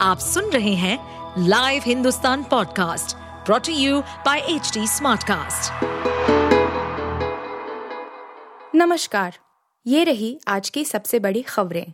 आप सुन रहे हैं live Hindustan podcast brought to you by H Smartcast. नमस्कार, ये रही आज की सबसे बड़ी खबरें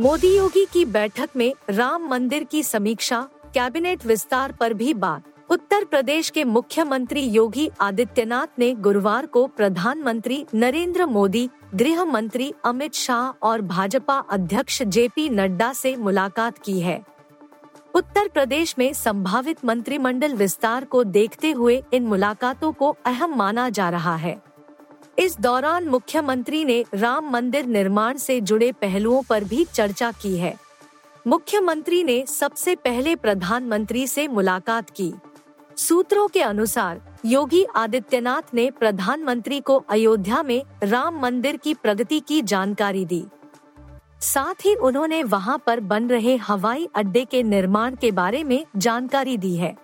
मोदी योगी की बैठक में राम मंदिर की समीक्षा, कैबिनेट विस्तार पर भी बात उत्तर प्रदेश के मुख्यमंत्री योगी आदित्यनाथ ने गुरुवार को प्रधानमंत्री नरेंद्र मोदी गृह मंत्री अमित शाह और भाजपा अध्यक्ष जेपी नड्डा से मुलाकात की है। उत्तर प्रदेश में संभावित मंत्रिमंडल विस्तार को देखते हुए इन मुलाकातों को अहम माना जा रहा है। इस दौरान मुख्यमंत्री ने राम मंदिर निर्माण से जुड़े पहलुओं पर भी चर्चा की है। मुख्यमंत्री ने सबसे पहले प्रधानमंत्री से मुलाकात की। सूत्रों के अनुसार, योगी आदित्यनाथ ने प्रधानमंत्री को अयोध्या में राम मंदिर की प्रगति की जानकारी दी। साथ ही उन्होंने वहाँ पर बन रहे हवाई अड्डे के निर्माण के बारे में जानकारी दी है।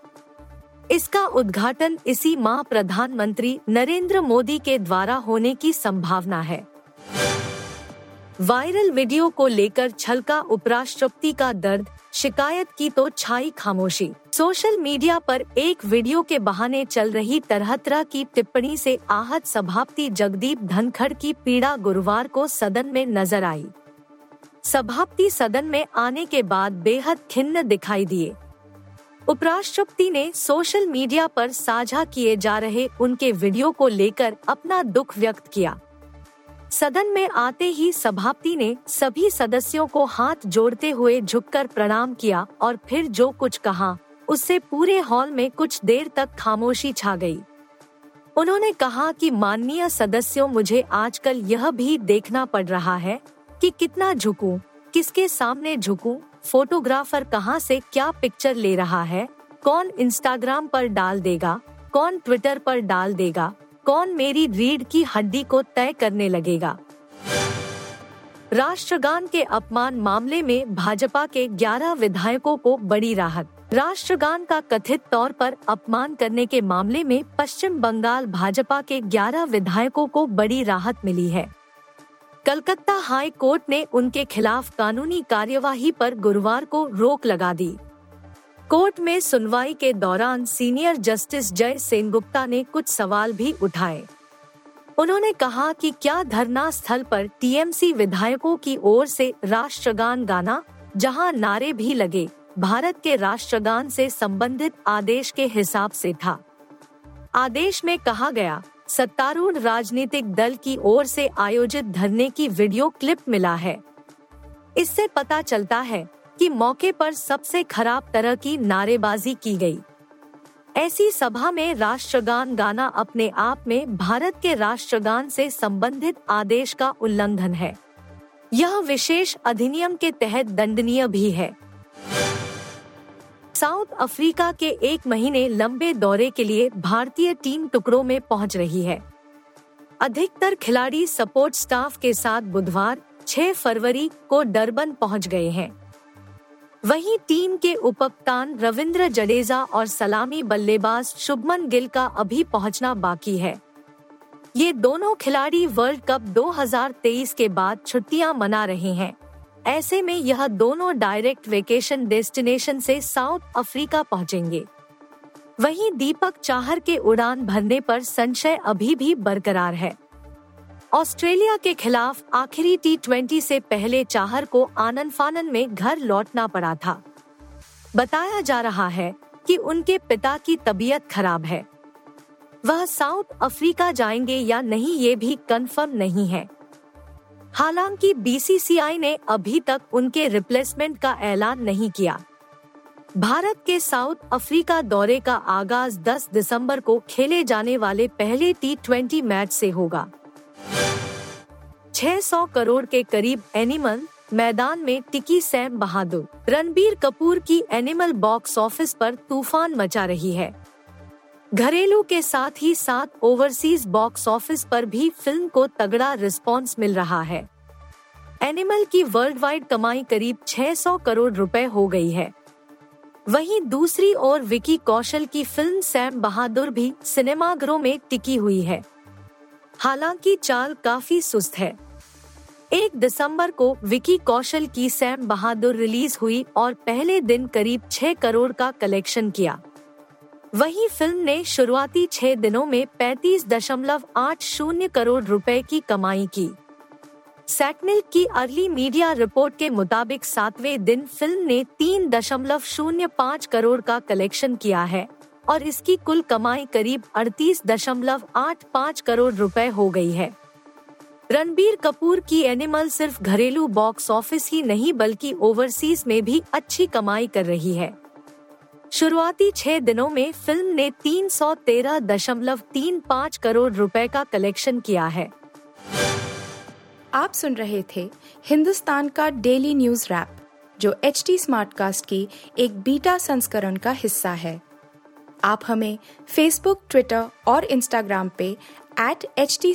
इसका उद्घाटन इसी माह प्रधानमंत्री नरेंद्र मोदी के द्वारा होने की संभावना है। वायरल वीडियो को लेकर छलका उपराष्ट्रपति का दर्द शिकायत की तो छाई खामोशी। सोशल मीडिया पर एक वीडियो के बहाने चल रही तरह तरह की टिप्पणी से आहत सभापति जगदीप धनखड़ की पीड़ा गुरुवार को सदन में नज़र आई। सभापति सदन में आने के बाद बेहद खिन्न दिखाई दिए। उपराष्ट्रपति ने सोशल मीडिया पर साझा किए जा रहे उनके वीडियो को लेकर अपना दुख व्यक्त किया। सदन में आते ही सभापति ने सभी सदस्यों को हाथ जोड़ते हुए झुककर प्रणाम किया और फिर जो कुछ कहा उससे पूरे हॉल में कुछ देर तक खामोशी छा गई। उन्होंने कहा कि माननीय सदस्यों मुझे आजकल यह भी देखना पड़ रहा है कि कितना झुकूं, किसके सामने झुकूं, फोटोग्राफर कहाँ से क्या पिक्चर ले रहा है कौन इंस्टाग्राम पर डाल देगा कौन ट्विटर पर डाल देगा कौन मेरी रीढ़ की हड्डी को तय करने लगेगा? राष्ट्रगान के अपमान मामले में भाजपा के 11 विधायकों को बड़ी राहत। राष्ट्रगान का कथित तौर पर अपमान करने के मामले में पश्चिम बंगाल भाजपा के 11 विधायकों को बड़ी राहत मिली है। कलकत्ता हाई कोर्ट ने उनके खिलाफ कानूनी कार्यवाही पर गुरुवार को रोक लगा दी। कोर्ट में सुनवाई के दौरान सीनियर जस्टिस जय सेनगुप्ता ने कुछ सवाल भी उठाए। उन्होंने कहा कि क्या धरना स्थल पर टीएमसी विधायकों की ओर से राष्ट्रगान गाना, जहाँ नारे भी लगे, भारत के राष्ट्रगान से संबंधित आदेश के हिसाब से था। आदेश में कहा गया, सत्तारूढ़ राजनीतिक दल की ओर से आयोजित धरने की वीडियो क्लिप मिला है। इससे पता चलता है कि मौके पर सबसे खराब तरह की नारेबाजी की गई। ऐसी सभा में राष्ट्रगान गाना अपने आप में भारत के राष्ट्रगान से संबंधित आदेश का उल्लंघन है। यह विशेष अधिनियम के तहत दंडनीय भी है। साउथ अफ्रीका के एक महीने लंबे दौरे के लिए भारतीय टीम टुकड़ों में पहुँच रही है। अधिकतर खिलाड़ी सपोर्ट स्टाफ के साथ बुधवार 6 फरवरी को डरबन पहुँच गए हैं। वहीं टीम के उपकप्तान रविंद्र जडेजा और सलामी बल्लेबाज शुभमन गिल का अभी पहुँचना बाकी है। ये दोनों खिलाड़ी वर्ल्ड कप 2023 के बाद छुट्टियाँ मना रहे हैं। ऐसे में यह दोनों डायरेक्ट वेकेशन डेस्टिनेशन से साउथ अफ्रीका पहुँचेंगे। वहीं दीपक चाहर के उड़ान भरने पर संशय अभी भी बरकरार है। ऑस्ट्रेलिया के खिलाफ आखिरी टी ट्वेंटी से पहले चाहर को आनंद फानन में घर लौटना पड़ा था। बताया जा रहा है कि उनके पिता की तबीयत खराब है। वह साउथ अफ्रीका जाएँगे या नहीं ये भी कंफर्म नहीं है। हालाँकि बीसीसीआई ने अभी तक उनके रिप्लेसमेंट का ऐलान नहीं किया। भारत के साउथ अफ्रीका दौरे का आगाज़ 10 दिसंबर को खेले जाने वाले पहले टी ट्वेंटी मैच से होगा। 600 करोड़ के करीब एनिमल मैदान में टिकी सैम बहादुर, रणबीर कपूर की एनिमल बॉक्स ऑफ़िस पर तूफ़ान मचा रही है। घरेलू के साथ ही साथ ओवरसीज बॉक्स ऑफ़िस पर भी फ़िल्म को तगड़ा रिस्पांस मिल रहा है। एनिमल की वर्ल्ड वाइड कमाई करीब 600 करोड़ रुपए हो गई है। वहीं दूसरी ओर विकी कौशल की फ़िल्म सैम बहादुर भी सिनेमाघरों में टिकी हुई है। हालाँकि चाल काफ़ी सुस्त है। एक दिसंबर को विकी कौशल की सैम बहादुर रिलीज़ हुई और पहले दिन करीब छह करोड़ का कलेक्शन किया। वहीं फ़िल्म ने शुरुआती छह दिनों में पैतीस दशमलव आठ शून्य करोड़ रुपए की कमाई की। सैटमिल की अर्ली मीडिया रिपोर्ट के मुताबिक सातवें दिन फ़िल्म ने तीन दशमलव शून्य पाँच करोड़ का कलेक्शन किया है और इसकी कुल कमाई करीब अड़तीस दशमलव आठ पाँच करोड़ रुपए हो गई है। रणबीर कपूर की एनिमल सिर्फ़ घरेलू बॉक्स ऑफ़िस ही नहीं, बल्कि ओवरसीज में भी अच्छी कमाई कर रही है। शुरुआती छह दिनों में फ़िल्म ने तीन सौ तेरह दशमलव तीन पाँच करोड़ रुपए का कलेक्शन किया है। आप सुन रहे थे हिंदुस्तान का डेली न्यूज़ रैप, जो एच टी स्मार्टकास्ट की एक बीटा संस्करण का हिस्सा है। आप हमें फेसबुक ट्विटर और इंस्टाग्राम पे एट एच टी